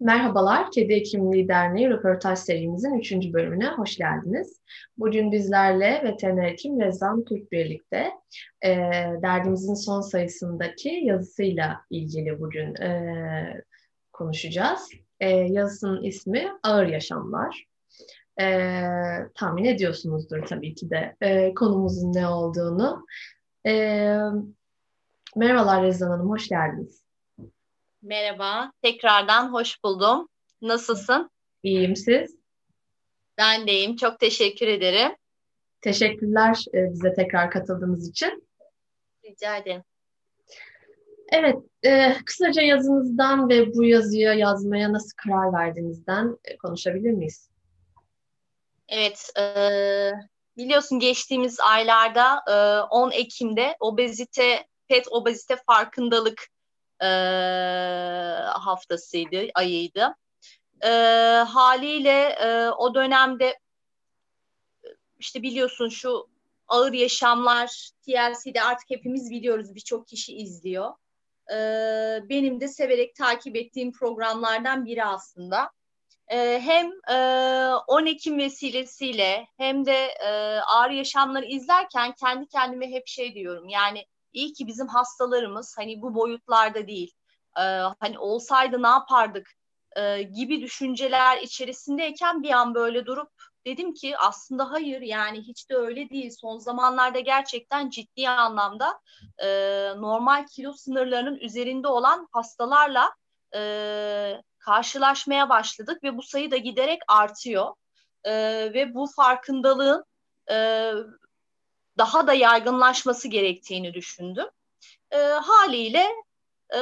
Merhabalar, Kedi Hekimliği Derneği röportaj serimizin 3. bölümüne hoş geldiniz. Bugün bizlerle veteriner hekim Rezan Türk birlikte e, dergimizin son sayısındaki yazısıyla ilgili bugün e, konuşacağız. E, yazısının ismi Ağır Yaşamlar. E, tahmin ediyorsunuzdur tabii ki de e, konumuzun ne olduğunu. E, merhabalar Rezan Hanım, hoş geldiniz. Merhaba, tekrardan hoş buldum. Nasılsın? İyiyim siz? Ben de iyiyim, çok teşekkür ederim. Teşekkürler e, bize tekrar katıldığınız için. Rica ederim. Evet, e, kısaca yazınızdan ve bu yazıya yazmaya nasıl karar verdiğinizden e, konuşabilir miyiz? Evet, e, biliyorsun geçtiğimiz aylarda e, 10 Ekim'de obezite, PET obezite farkındalık e, haftasıydı, ayıydı. E, haliyle e, o dönemde işte biliyorsun şu ağır yaşamlar TLC'de artık hepimiz biliyoruz birçok kişi izliyor. E, benim de severek takip ettiğim programlardan biri aslında. E, hem e, 10 Ekim vesilesiyle hem de e, ağır yaşamları izlerken kendi kendime hep şey diyorum yani İyi ki bizim hastalarımız hani bu boyutlarda değil. E, hani olsaydı ne yapardık e, gibi düşünceler içerisindeyken bir an böyle durup dedim ki aslında hayır yani hiç de öyle değil. Son zamanlarda gerçekten ciddi anlamda e, normal kilo sınırlarının üzerinde olan hastalarla e, karşılaşmaya başladık ve bu sayı da giderek artıyor. E, ve bu farkındalığın e, daha da yaygınlaşması gerektiğini düşündüm. E, haliyle e,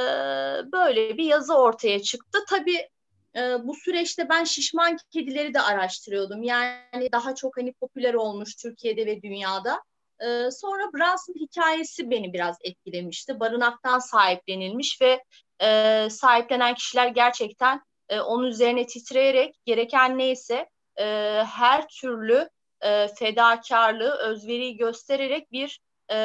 böyle bir yazı ortaya çıktı. Tabii e, bu süreçte ben şişman kedileri de araştırıyordum. Yani daha çok hani popüler olmuş Türkiye'de ve dünyada. E, sonra Brunson hikayesi beni biraz etkilemişti. Barınaktan sahiplenilmiş ve e, sahiplenen kişiler gerçekten e, onun üzerine titreyerek gereken neyse e, her türlü e, fedakarlığı, özveriyi göstererek bir e,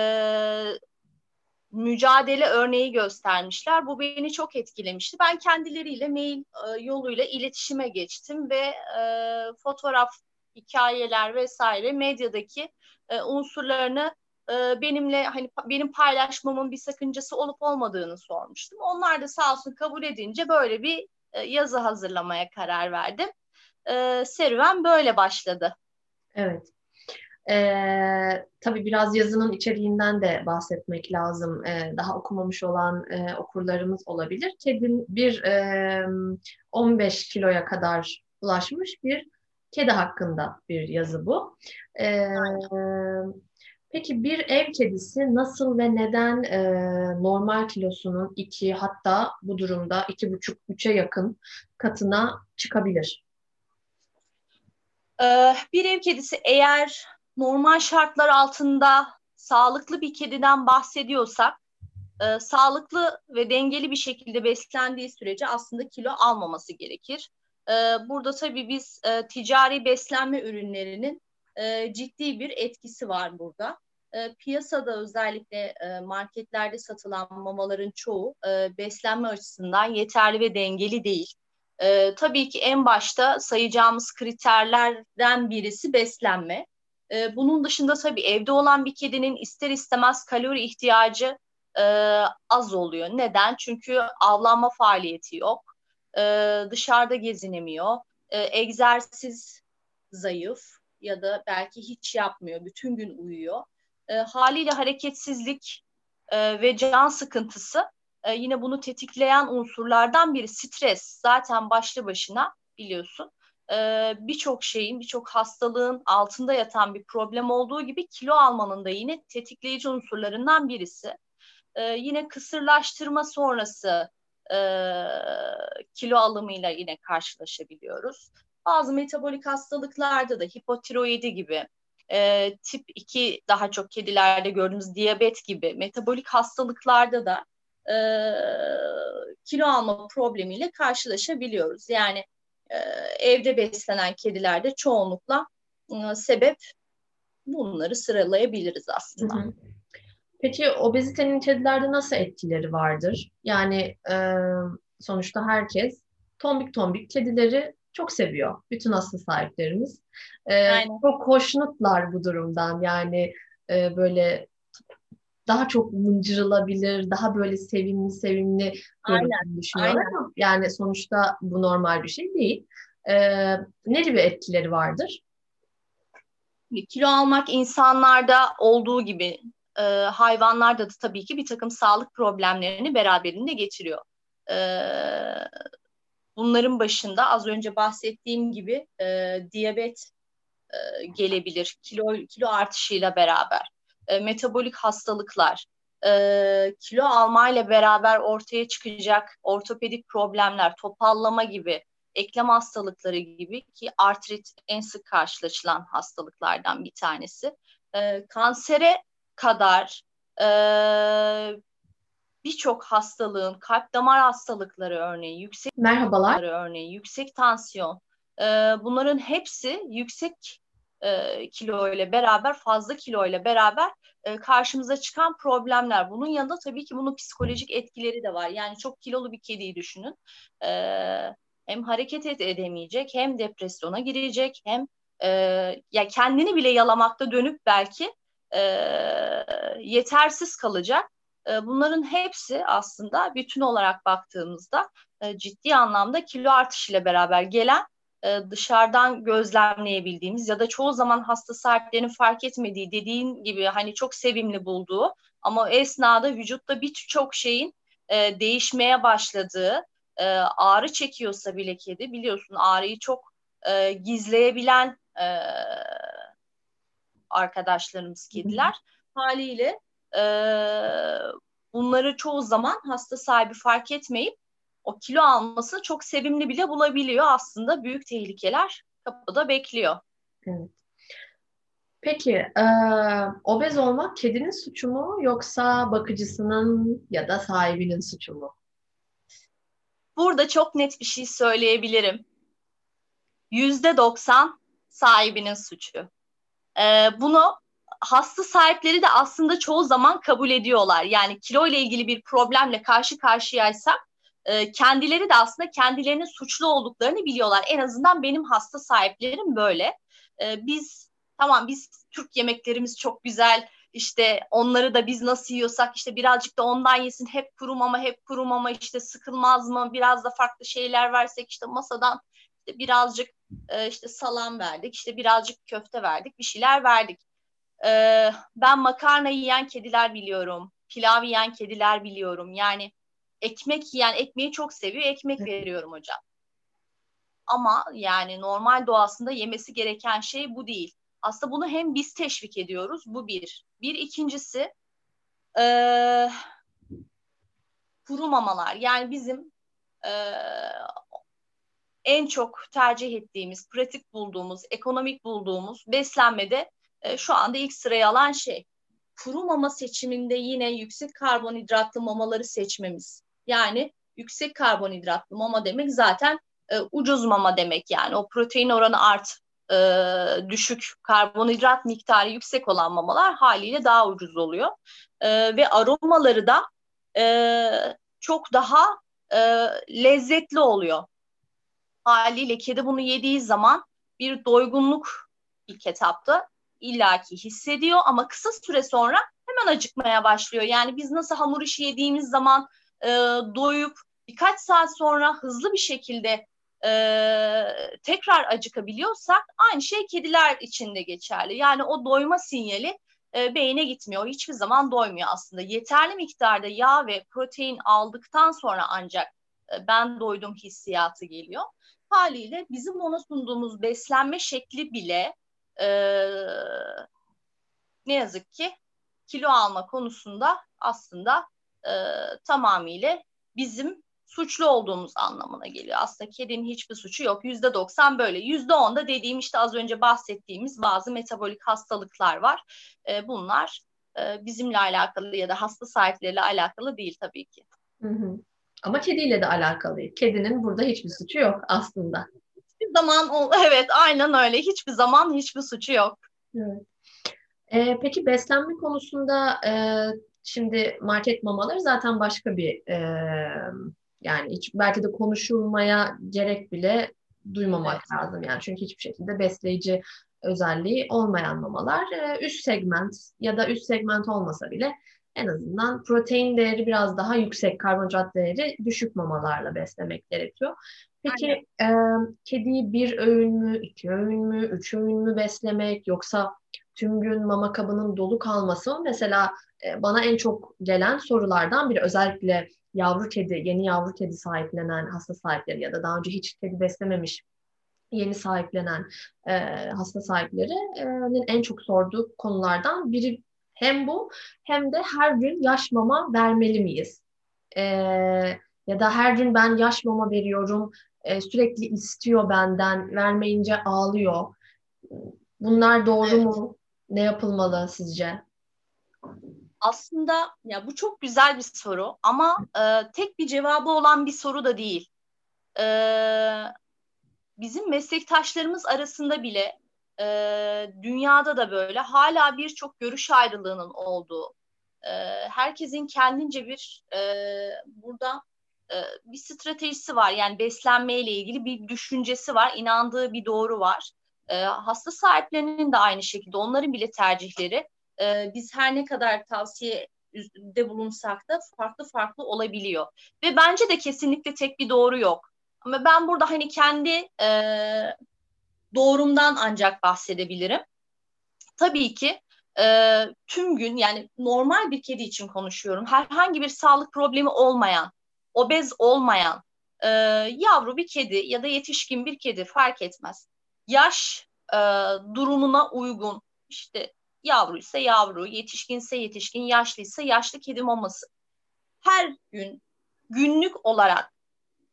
mücadele örneği göstermişler. Bu beni çok etkilemişti. Ben kendileriyle mail e, yoluyla iletişime geçtim ve e, fotoğraf, hikayeler vesaire medyadaki e, unsurlarını e, benimle hani benim paylaşmamın bir sakıncası olup olmadığını sormuştum. Onlar da sağ olsun kabul edince böyle bir e, yazı hazırlamaya karar verdim. E, serüven böyle başladı. Evet. Ee, tabii biraz yazının içeriğinden de bahsetmek lazım. Ee, daha okumamış olan e, okurlarımız olabilir. Kedin bir e, 15 kiloya kadar ulaşmış bir kedi hakkında bir yazı bu. Ee, peki bir ev kedisi nasıl ve neden e, normal kilosunun iki hatta bu durumda iki buçuk üçe yakın katına çıkabilir? Ee, bir ev kedisi eğer normal şartlar altında sağlıklı bir kediden bahsediyorsak e, sağlıklı ve dengeli bir şekilde beslendiği sürece aslında kilo almaması gerekir. E, burada tabii biz e, ticari beslenme ürünlerinin e, ciddi bir etkisi var burada. E, piyasada özellikle e, marketlerde satılan mamaların çoğu e, beslenme açısından yeterli ve dengeli değil. E, tabii ki en başta sayacağımız kriterlerden birisi beslenme. E, bunun dışında tabii evde olan bir kedinin ister istemez kalori ihtiyacı e, az oluyor. Neden? Çünkü avlanma faaliyeti yok. E, dışarıda gezinemiyor. E, egzersiz zayıf ya da belki hiç yapmıyor. Bütün gün uyuyor. E, haliyle hareketsizlik e, ve can sıkıntısı e, yine bunu tetikleyen unsurlardan biri stres. Zaten başlı başına biliyorsun e, birçok şeyin, birçok hastalığın altında yatan bir problem olduğu gibi kilo almanın da yine tetikleyici unsurlarından birisi. E, yine kısırlaştırma sonrası e, kilo alımıyla yine karşılaşabiliyoruz. Bazı metabolik hastalıklarda da hipotiroidi gibi, e, tip 2 daha çok kedilerde gördüğümüz diyabet gibi metabolik hastalıklarda da e, kilo alma problemiyle karşılaşabiliyoruz. Yani e, evde beslenen kedilerde çoğunlukla e, sebep bunları sıralayabiliriz aslında. Hı hı. Peki obezitenin kedilerde nasıl etkileri vardır? Yani e, sonuçta herkes tombik tombik kedileri çok seviyor. Bütün hasta sahiplerimiz. Ee, çok hoşnutlar bu durumdan. Yani e, böyle daha çok mıncırılabilir, daha böyle sevimli sevimli görüntüsünü düşünüyorlar ama yani sonuçta bu normal bir şey değil. Ee, ne gibi etkileri vardır? Kilo almak insanlarda olduğu gibi e, hayvanlarda da tabii ki bir takım sağlık problemlerini beraberinde getiriyor. E, bunların başında az önce bahsettiğim gibi e, diyabet e, gelebilir, kilo kilo artışıyla beraber, e, metabolik hastalıklar, e, kilo almayla beraber ortaya çıkacak ortopedik problemler, topallama gibi, eklem hastalıkları gibi ki artrit en sık karşılaşılan hastalıklardan bir tanesi. E, kansere kadar e, birçok hastalığın, kalp damar hastalıkları örneği, yüksek merhabalar örneği, yüksek tansiyon, e, bunların hepsi yüksek e, kilo ile beraber, fazla kilo ile beraber e, karşımıza çıkan problemler. Bunun yanında tabii ki bunun psikolojik etkileri de var. Yani çok kilolu bir kediyi düşünün. E, hem hareket edemeyecek, hem depresyona girecek, hem e, ya kendini bile yalamakta dönüp belki e, yetersiz kalacak. E, bunların hepsi aslında bütün olarak baktığımızda e, ciddi anlamda kilo artışıyla beraber gelen e, dışarıdan gözlemleyebildiğimiz ya da çoğu zaman hasta sahiplerinin fark etmediği dediğin gibi hani çok sevimli bulduğu ama esnada vücutta birçok şeyin e, değişmeye başladığı e, ağrı çekiyorsa bile kedi biliyorsun ağrıyı çok e, gizleyebilen e, arkadaşlarımız kediler. Haliyle e, bunları çoğu zaman hasta sahibi fark etmeyip o kilo almasını çok sevimli bile bulabiliyor. Aslında büyük tehlikeler kapıda bekliyor. Evet. Peki, e, obez olmak kedinin suçu mu yoksa bakıcısının ya da sahibinin suçu mu? Burada çok net bir şey söyleyebilirim. Yüzde doksan sahibinin suçu. E, bunu hasta sahipleri de aslında çoğu zaman kabul ediyorlar. Yani kilo ile ilgili bir problemle karşı karşıyaysak e, kendileri de aslında kendilerinin suçlu olduklarını biliyorlar. En azından benim hasta sahiplerim böyle. E, biz tamam biz Türk yemeklerimiz çok güzel. İşte onları da biz nasıl yiyorsak işte birazcık da ondan yesin. Hep kuru mama, hep kuru mama işte sıkılmaz mı? Biraz da farklı şeyler versek işte masadan işte birazcık e, işte salam verdik, işte birazcık köfte verdik, bir şeyler verdik. E, ben makarna yiyen kediler biliyorum, pilav yiyen kediler biliyorum. Yani ekmek yiyen ekmeği çok seviyor. Ekmek veriyorum hocam. Ama yani normal doğasında yemesi gereken şey bu değil. Aslında bunu hem biz teşvik ediyoruz. Bu bir. Bir ikincisi ee, kuru mamalar. Yani bizim e, en çok tercih ettiğimiz, pratik bulduğumuz, ekonomik bulduğumuz beslenmede e, şu anda ilk sıraya alan şey. Kuru mama seçiminde yine yüksek karbonhidratlı mamaları seçmemiz. Yani yüksek karbonhidratlı mama demek zaten e, ucuz mama demek yani. O protein oranı art e, düşük, karbonhidrat miktarı yüksek olan mamalar haliyle daha ucuz oluyor. E, ve aromaları da e, çok daha e, lezzetli oluyor. Haliyle kedi bunu yediği zaman bir doygunluk ilk etapta illaki hissediyor ama kısa süre sonra hemen acıkmaya başlıyor. Yani biz nasıl hamur işi yediğimiz zaman e, doyup birkaç saat sonra hızlı bir şekilde e, tekrar acıkabiliyorsak aynı şey kediler için de geçerli. Yani o doyma sinyali e, beyine gitmiyor. Hiçbir zaman doymuyor aslında. Yeterli miktarda yağ ve protein aldıktan sonra ancak e, ben doydum hissiyatı geliyor. Haliyle bizim ona sunduğumuz beslenme şekli bile e, ne yazık ki kilo alma konusunda aslında e, tamamıyla bizim suçlu olduğumuz anlamına geliyor. Aslında kedinin hiçbir suçu yok. Yüzde doksan böyle. Yüzde on da dediğim işte az önce bahsettiğimiz bazı metabolik hastalıklar var. E, bunlar e, bizimle alakalı ya da hasta sahipleriyle alakalı değil tabii ki. Hı hı. Ama kediyle de alakalı. Kedinin burada hiçbir suçu yok aslında. Hiçbir zaman evet aynen öyle. Hiçbir zaman hiçbir suçu yok. Evet. Ee, peki beslenme konusunda e, Şimdi market mamaları zaten başka bir e, Yani hiç belki de konuşulmaya gerek bile duymamak evet. lazım yani çünkü hiçbir şekilde besleyici özelliği olmayan mamalar e, üst segment ya da üst segment olmasa bile en azından protein değeri biraz daha yüksek, karbonhidrat değeri düşük mamalarla beslemek gerekiyor. Peki e, kediyi bir öğün mü, iki öğün mü, üç öğün mü beslemek yoksa tüm gün mama kabının dolu kalması mı? Mesela e, bana en çok gelen sorulardan biri özellikle yavru kedi, yeni yavru kedi sahiplenen hasta sahipleri ya da daha önce hiç kedi beslememiş yeni sahiplenen e, hasta sahiplerinin en çok sorduğu konulardan biri hem bu hem de her gün yaş mama vermeli miyiz? E, ya da her gün ben yaş mama veriyorum, e, sürekli istiyor benden, vermeyince ağlıyor. Bunlar doğru evet. mu? Ne yapılmalı sizce? Aslında ya bu çok güzel bir soru ama e, tek bir cevabı olan bir soru da değil. E, bizim meslektaşlarımız arasında bile e, dünyada da böyle hala birçok görüş ayrılığının olduğu, e, herkesin kendince bir e, burada e, bir stratejisi var. Yani beslenmeyle ilgili bir düşüncesi var, inandığı bir doğru var. E, hasta sahiplerinin de aynı şekilde onların bile tercihleri e, biz her ne kadar tavsiye de bulunsak da farklı farklı olabiliyor. Ve bence de kesinlikle tek bir doğru yok. Ama ben burada hani kendi e, doğrumdan ancak bahsedebilirim. Tabii ki e, tüm gün yani normal bir kedi için konuşuyorum. Herhangi bir sağlık problemi olmayan, obez olmayan e, yavru bir kedi ya da yetişkin bir kedi fark etmez. Yaş e, durumuna uygun işte yavru ise yavru, yetişkinse yetişkin, yaşlıysa yaşlı kedi maması. Her gün günlük olarak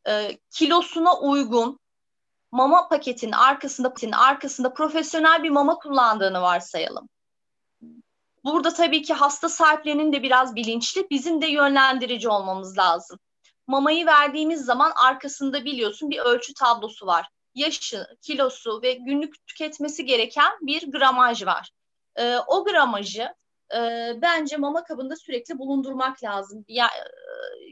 e, kilosuna uygun mama paketinin arkasında paketinin arkasında profesyonel bir mama kullandığını varsayalım. Burada tabii ki hasta sahiplerinin de biraz bilinçli, bizim de yönlendirici olmamız lazım. Mamayı verdiğimiz zaman arkasında biliyorsun bir ölçü tablosu var. Yaşı, kilosu ve günlük tüketmesi gereken bir gramaj var. Ee, o gramajı e, bence mama kabında sürekli bulundurmak lazım. Ya, e,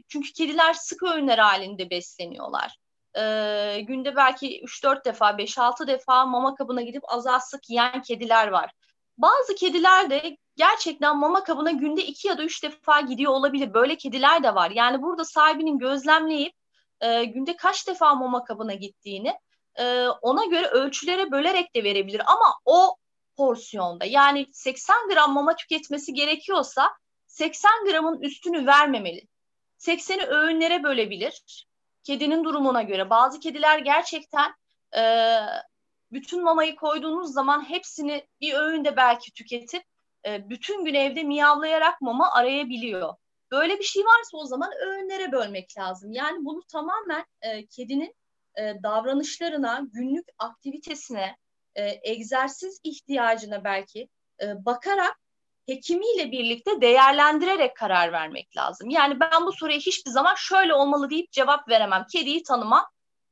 çünkü kediler sık öğünler halinde besleniyorlar e, günde belki 3-4 defa, 5-6 defa mama kabına gidip az az sık yiyen kediler var. Bazı kediler de gerçekten mama kabına günde 2 ya da 3 defa gidiyor olabilir. Böyle kediler de var. Yani burada sahibinin gözlemleyip e, günde kaç defa mama kabına gittiğini e, ona göre ölçülere bölerek de verebilir. Ama o porsiyonda yani 80 gram mama tüketmesi gerekiyorsa 80 gramın üstünü vermemeli. 80'i öğünlere bölebilir kedinin durumuna göre. Bazı kediler gerçekten e, bütün mamayı koyduğunuz zaman hepsini bir öğünde belki tüketip e, bütün gün evde miyavlayarak mama arayabiliyor. Böyle bir şey varsa o zaman öğünlere bölmek lazım. Yani bunu tamamen e, kedinin e, davranışlarına, günlük aktivitesine, e, egzersiz ihtiyacına belki e, bakarak hekimiyle birlikte değerlendirerek karar vermek lazım. Yani ben bu soruya hiçbir zaman şöyle olmalı deyip cevap veremem. Kediyi tanımam,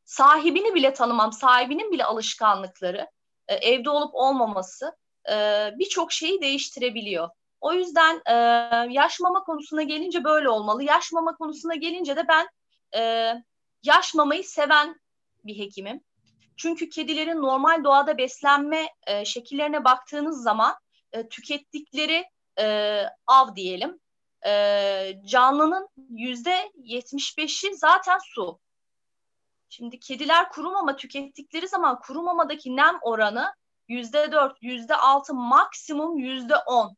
sahibini bile tanımam, sahibinin bile alışkanlıkları, e, evde olup olmaması e, birçok şeyi değiştirebiliyor. O yüzden e, yaş mama konusuna gelince böyle olmalı. Yaş mama konusuna gelince de ben e, yaş mamayı seven bir hekimim. Çünkü kedilerin normal doğada beslenme e, şekillerine baktığınız zaman e, tükettikleri e, av diyelim e, canlının yüzde yetmiş beşi zaten su. Şimdi kediler kuru mama tükettikleri zaman kuru mamadaki nem oranı yüzde dört, yüzde altı, maksimum yüzde on.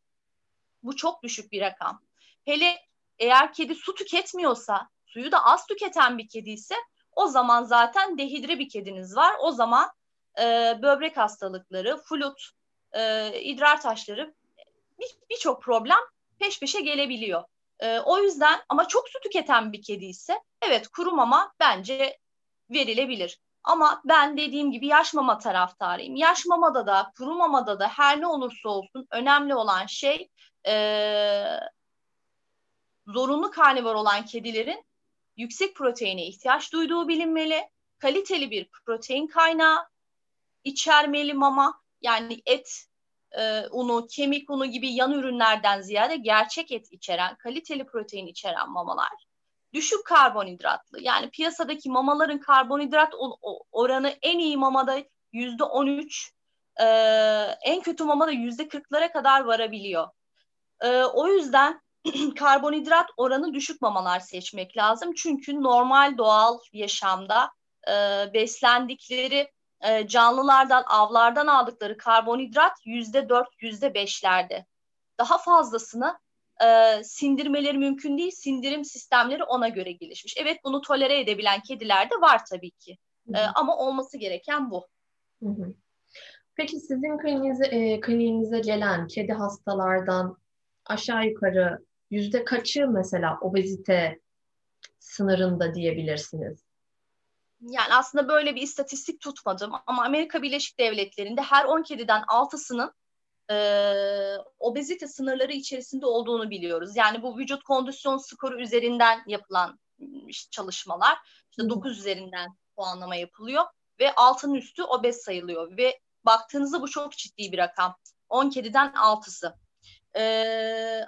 Bu çok düşük bir rakam. Hele eğer kedi su tüketmiyorsa, suyu da az tüketen bir kedi ise o zaman zaten dehidre bir kediniz var. O zaman e, böbrek hastalıkları, flut, e, idrar taşları birçok bir problem peş peşe gelebiliyor. E, o yüzden ama çok su tüketen bir kedi ise evet kuru mama bence verilebilir. Ama ben dediğim gibi yaş mama taraftarıyım. Yaş mamada da kuru mamada da her ne olursa olsun önemli olan şey e, zorunlu karnivor olan kedilerin yüksek proteine ihtiyaç duyduğu bilinmeli. Kaliteli bir protein kaynağı içermeli mama yani et e, unu, kemik unu gibi yan ürünlerden ziyade gerçek et içeren, kaliteli protein içeren mamalar düşük karbonhidratlı yani piyasadaki mamaların karbonhidrat oranı en iyi mamada yüzde on üç en kötü mamada yüzde kırklara kadar varabiliyor. E, o yüzden karbonhidrat oranı düşük mamalar seçmek lazım. Çünkü normal doğal yaşamda e, beslendikleri e, canlılardan, avlardan aldıkları karbonhidrat yüzde dört, yüzde beşlerde. Daha fazlasını e, sindirmeleri mümkün değil. Sindirim sistemleri ona göre gelişmiş. Evet bunu tolere edebilen kediler de var tabii ki. E, ama olması gereken bu. Hı hı. Peki sizin kliniğinize, e, kliniğinize gelen kedi hastalardan aşağı yukarı yüzde kaçı mesela obezite sınırında diyebilirsiniz? Yani aslında böyle bir istatistik tutmadım ama Amerika Birleşik Devletleri'nde her 10 kediden 6'sının e, obezite sınırları içerisinde olduğunu biliyoruz. Yani bu vücut kondisyon skoru üzerinden yapılan işte çalışmalar. İşte 9 üzerinden puanlama yapılıyor ve altının üstü obez sayılıyor ve baktığınızda bu çok ciddi bir rakam. 10 kediden 6'sı. Ee,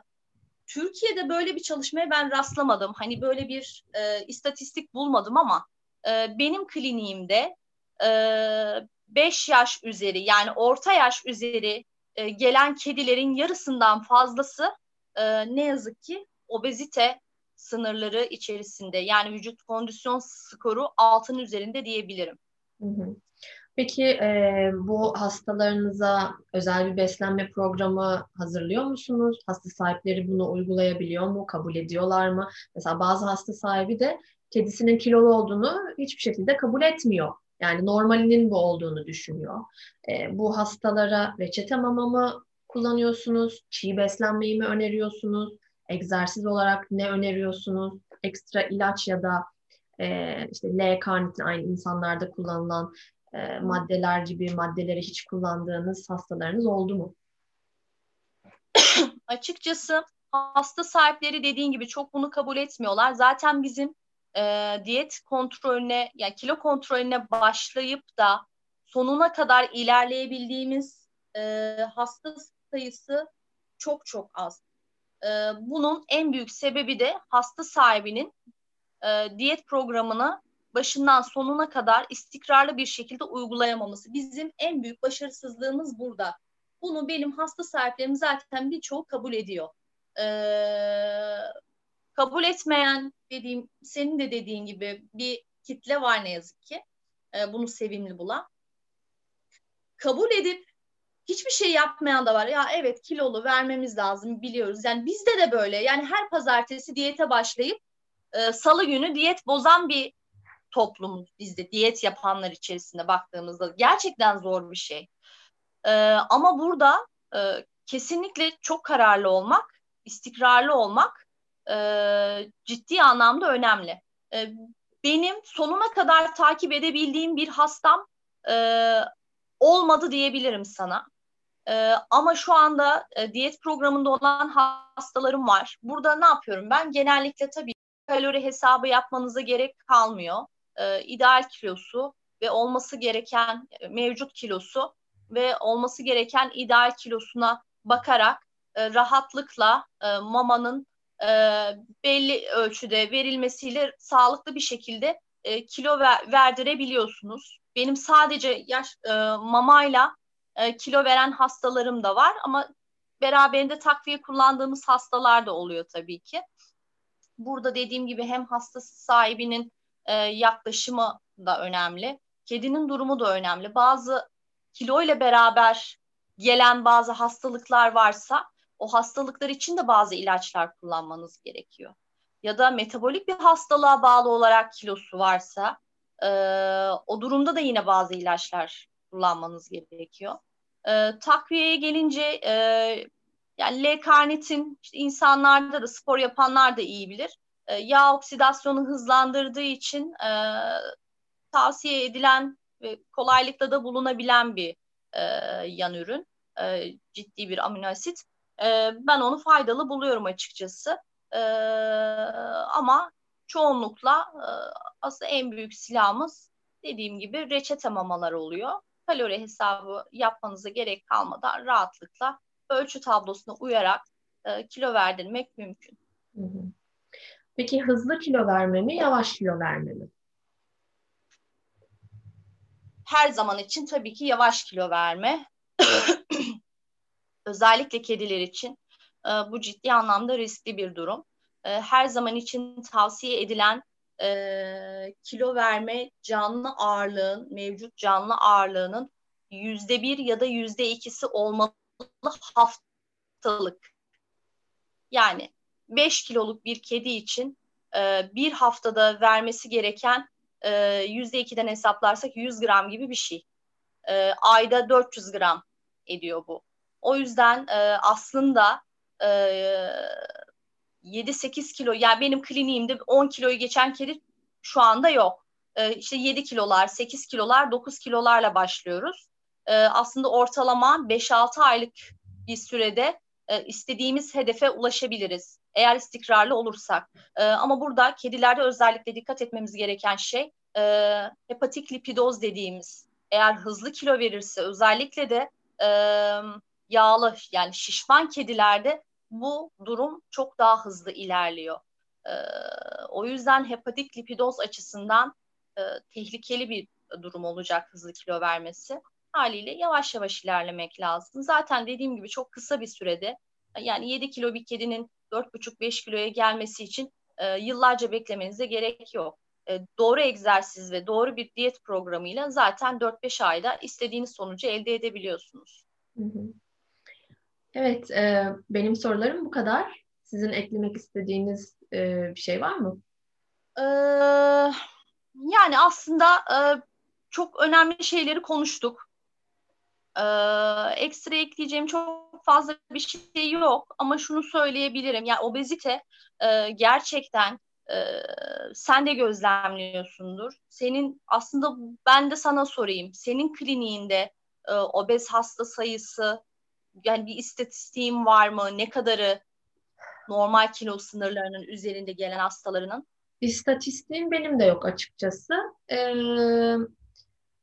Türkiye'de böyle bir çalışmaya ben rastlamadım. Hani böyle bir e, istatistik bulmadım ama e, benim kliniğimde e, yaş üzeri yani orta yaş üzeri e, gelen kedilerin yarısından fazlası e, ne yazık ki obezite sınırları içerisinde yani vücut kondisyon skoru altın üzerinde diyebilirim. Hı hı. Peki e, bu hastalarınıza özel bir beslenme programı hazırlıyor musunuz? Hasta sahipleri bunu uygulayabiliyor mu? Kabul ediyorlar mı? Mesela bazı hasta sahibi de kedisinin kilolu olduğunu hiçbir şekilde kabul etmiyor. Yani normalinin bu olduğunu düşünüyor. E, bu hastalara reçete mama mı kullanıyorsunuz? Çiğ beslenmeyi mi öneriyorsunuz? Egzersiz olarak ne öneriyorsunuz? Ekstra ilaç ya da e, işte L-karnitin aynı insanlarda kullanılan e, maddeler gibi maddeleri hiç kullandığınız hastalarınız oldu mu? Açıkçası hasta sahipleri dediğin gibi çok bunu kabul etmiyorlar. Zaten bizim e, diyet kontrolüne, yani kilo kontrolüne başlayıp da sonuna kadar ilerleyebildiğimiz e, hasta sayısı çok çok az. E, bunun en büyük sebebi de hasta sahibinin e, diyet programını başından sonuna kadar istikrarlı bir şekilde uygulayamaması. Bizim en büyük başarısızlığımız burada. Bunu benim hasta sahiplerim zaten birçoğu kabul ediyor. Ee, kabul etmeyen dediğim, senin de dediğin gibi bir kitle var ne yazık ki. Ee, bunu sevimli bulan. Kabul edip hiçbir şey yapmayan da var. Ya evet kilolu vermemiz lazım biliyoruz. Yani bizde de böyle. Yani her pazartesi diyete başlayıp e, salı günü diyet bozan bir toplumuz bizde diyet yapanlar içerisinde baktığımızda gerçekten zor bir şey. E, ama burada e, kesinlikle çok kararlı olmak, istikrarlı olmak e, ciddi anlamda önemli. E, benim sonuna kadar takip edebildiğim bir hastam e, olmadı diyebilirim sana. E, ama şu anda e, diyet programında olan hastalarım var. Burada ne yapıyorum ben? Genellikle tabii kalori hesabı yapmanıza gerek kalmıyor e, ideal kilosu ve olması gereken mevcut kilosu ve olması gereken ideal kilosuna bakarak e, rahatlıkla e, mamanın e, belli ölçüde verilmesiyle sağlıklı bir şekilde e, kilo ver, verdirebiliyorsunuz. Benim sadece yaş e, mamayla e, kilo veren hastalarım da var ama beraberinde takviye kullandığımız hastalar da oluyor tabii ki. Burada dediğim gibi hem hasta sahibinin e, yaklaşımı da önemli. Kedinin durumu da önemli. Bazı kilo ile beraber gelen bazı hastalıklar varsa o hastalıklar için de bazı ilaçlar kullanmanız gerekiyor. Ya da metabolik bir hastalığa bağlı olarak kilosu varsa e, o durumda da yine bazı ilaçlar kullanmanız gerekiyor. E, takviyeye gelince e, yani L-karnitin işte insanlarda da spor yapanlar da iyi bilir. E, yağ oksidasyonu hızlandırdığı için e, tavsiye edilen ve kolaylıkla da bulunabilen bir e, yan ürün. E, ciddi bir amino asit. E, ben onu faydalı buluyorum açıkçası. E, ama çoğunlukla e, aslında en büyük silahımız dediğim gibi reçete mamalar oluyor. Kalori hesabı yapmanıza gerek kalmadan rahatlıkla ölçü tablosuna uyarak e, kilo verdirmek mümkün. Hı hı. Peki hızlı kilo verme mi, yavaş kilo verme mi? Her zaman için tabii ki yavaş kilo verme. Özellikle kediler için e, bu ciddi anlamda riskli bir durum. E, her zaman için tavsiye edilen e, kilo verme canlı ağırlığın, mevcut canlı ağırlığının yüzde bir ya da yüzde ikisi olmalı haftalık. Yani 5 kiloluk bir kedi için e, bir haftada vermesi gereken yüzde ikiden hesaplarsak 100 gram gibi bir şey. E, ayda 400 gram ediyor bu. O yüzden e, aslında e, 7-8 kilo yani benim kliniğimde 10 kiloyu geçen kedi şu anda yok. E, işte 7 kilolar, 8 kilolar, 9 kilolarla başlıyoruz. E, aslında ortalama 5-6 aylık bir sürede e, istediğimiz hedefe ulaşabiliriz. Eğer istikrarlı olursak. E, ama burada kedilerde özellikle dikkat etmemiz gereken şey e, hepatik lipidoz dediğimiz. Eğer hızlı kilo verirse özellikle de e, yağlı yani şişman kedilerde bu durum çok daha hızlı ilerliyor. E, o yüzden hepatik lipidoz açısından e, tehlikeli bir durum olacak hızlı kilo vermesi. Haliyle yavaş yavaş ilerlemek lazım. Zaten dediğim gibi çok kısa bir sürede yani 7 kilo bir kedinin 4,5-5 kiloya gelmesi için e, yıllarca beklemenize gerek yok. E, doğru egzersiz ve doğru bir diyet programıyla zaten 4-5 ayda istediğiniz sonucu elde edebiliyorsunuz. Hı hı. Evet, e, benim sorularım bu kadar. Sizin eklemek istediğiniz e, bir şey var mı? Ee, yani aslında e, çok önemli şeyleri konuştuk. Ee, ekstra ekleyeceğim çok fazla bir şey yok ama şunu söyleyebilirim. Yani obezite e, gerçekten e, sen de gözlemliyorsundur. Senin aslında ben de sana sorayım. Senin kliniğinde e, obez hasta sayısı yani bir istatistiğin var mı? Ne kadarı normal kilo sınırlarının üzerinde gelen hastalarının? İstatistiğim benim de yok açıkçası. Ee,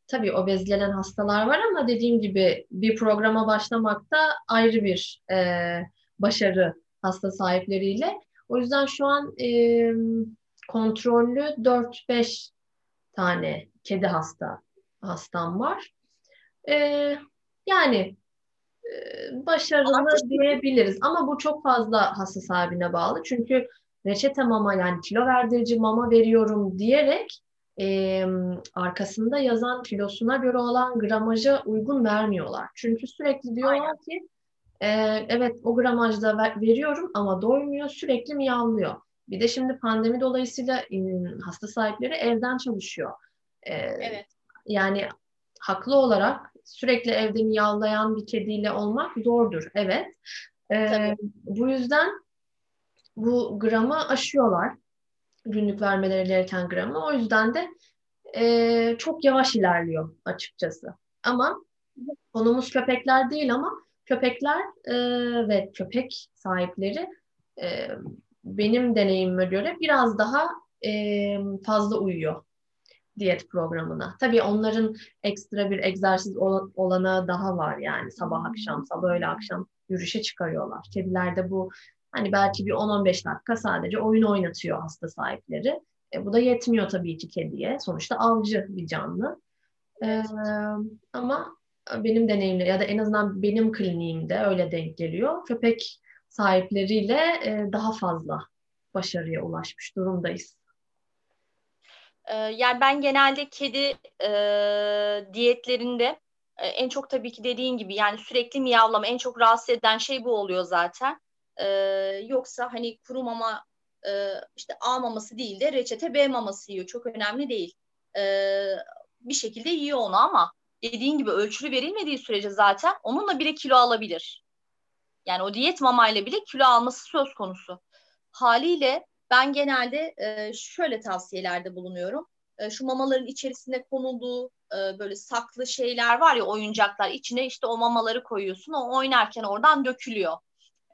tabii obezlenen hastalar var ama dediğim gibi bir programa başlamakta ayrı bir e, başarı hasta sahipleriyle. O yüzden şu an e, kontrollü 4-5 tane kedi hasta hastam var. E, yani başarılı diyebiliriz. Ama bu çok fazla hasta sahibine bağlı. Çünkü reçete mama yani kilo verdirici mama veriyorum diyerek e, arkasında yazan kilosuna göre olan gramaja uygun vermiyorlar. Çünkü sürekli diyorlar Aynen. ki e, evet o gramajda ver, veriyorum ama doymuyor sürekli miyavlıyor. Bir de şimdi pandemi dolayısıyla e, hasta sahipleri evden çalışıyor. E, evet. Yani haklı olarak sürekli evde miyavlayan bir kediyle olmak zordur. Evet. Ee, bu yüzden bu gramı aşıyorlar. Günlük vermeleri gereken gramı. O yüzden de e, çok yavaş ilerliyor açıkçası. Ama konumuz köpekler değil ama köpekler e, ve köpek sahipleri e, benim deneyimime göre biraz daha e, fazla uyuyor diyet programına. Tabii onların ekstra bir egzersiz olana daha var yani sabah akşam, sabah öğle akşam yürüyüşe çıkarıyorlar. Kedilerde bu hani belki bir 10-15 dakika sadece oyun oynatıyor hasta sahipleri. E, bu da yetmiyor tabii ki kediye. Sonuçta avcı bir canlı. E, ama benim deneyimle ya da en azından benim kliniğimde öyle denk geliyor. Köpek sahipleriyle e, daha fazla başarıya ulaşmış durumdayız. E, yani ben genelde kedi e, diyetlerinde e, en çok tabii ki dediğin gibi yani sürekli miyavlama en çok rahatsız eden şey bu oluyor zaten. E, yoksa hani kuru mama e, işte A maması değil de reçete B maması yiyor. Çok önemli değil. E, bir şekilde yiyor onu ama dediğin gibi ölçülü verilmediği sürece zaten onunla bile kilo alabilir. Yani o diyet mamayla bile kilo alması söz konusu. Haliyle ben genelde e, şöyle tavsiyelerde bulunuyorum. E, şu mamaların içerisinde konulduğu e, böyle saklı şeyler var ya oyuncaklar içine işte o mamaları koyuyorsun o oynarken oradan dökülüyor.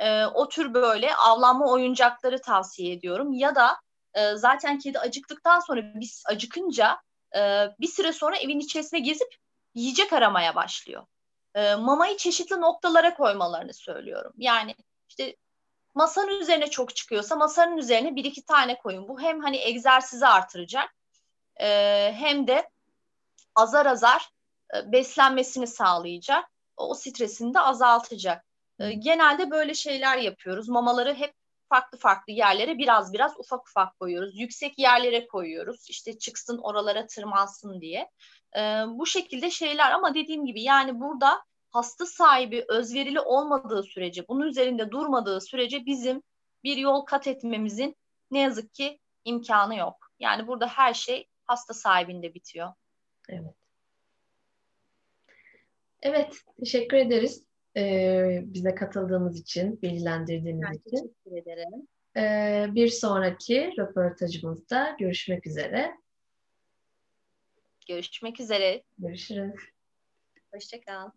E, o tür böyle avlanma oyuncakları tavsiye ediyorum. Ya da e, zaten kedi acıktıktan sonra biz acıkınca e, bir süre sonra evin içerisine gezip yiyecek aramaya başlıyor. E, mamayı çeşitli noktalara koymalarını söylüyorum. Yani işte masanın üzerine çok çıkıyorsa masanın üzerine bir iki tane koyun. Bu hem hani egzersizi artıracak e, hem de azar azar e, beslenmesini sağlayacak. O stresini de azaltacak. E, genelde böyle şeyler yapıyoruz. Mamaları hep farklı farklı yerlere biraz biraz ufak ufak koyuyoruz. Yüksek yerlere koyuyoruz. İşte çıksın oralara tırmansın diye. E, bu şekilde şeyler ama dediğim gibi yani burada hasta sahibi özverili olmadığı sürece, bunun üzerinde durmadığı sürece bizim bir yol kat etmemizin ne yazık ki imkanı yok. Yani burada her şey hasta sahibinde bitiyor. Evet. Evet, teşekkür ederiz ee, bize katıldığınız için, bilgilendirdiğiniz ben için. Teşekkür ederim. Ee, bir sonraki röportajımızda görüşmek üzere. Görüşmek üzere. Görüşürüz. Hoşçakal.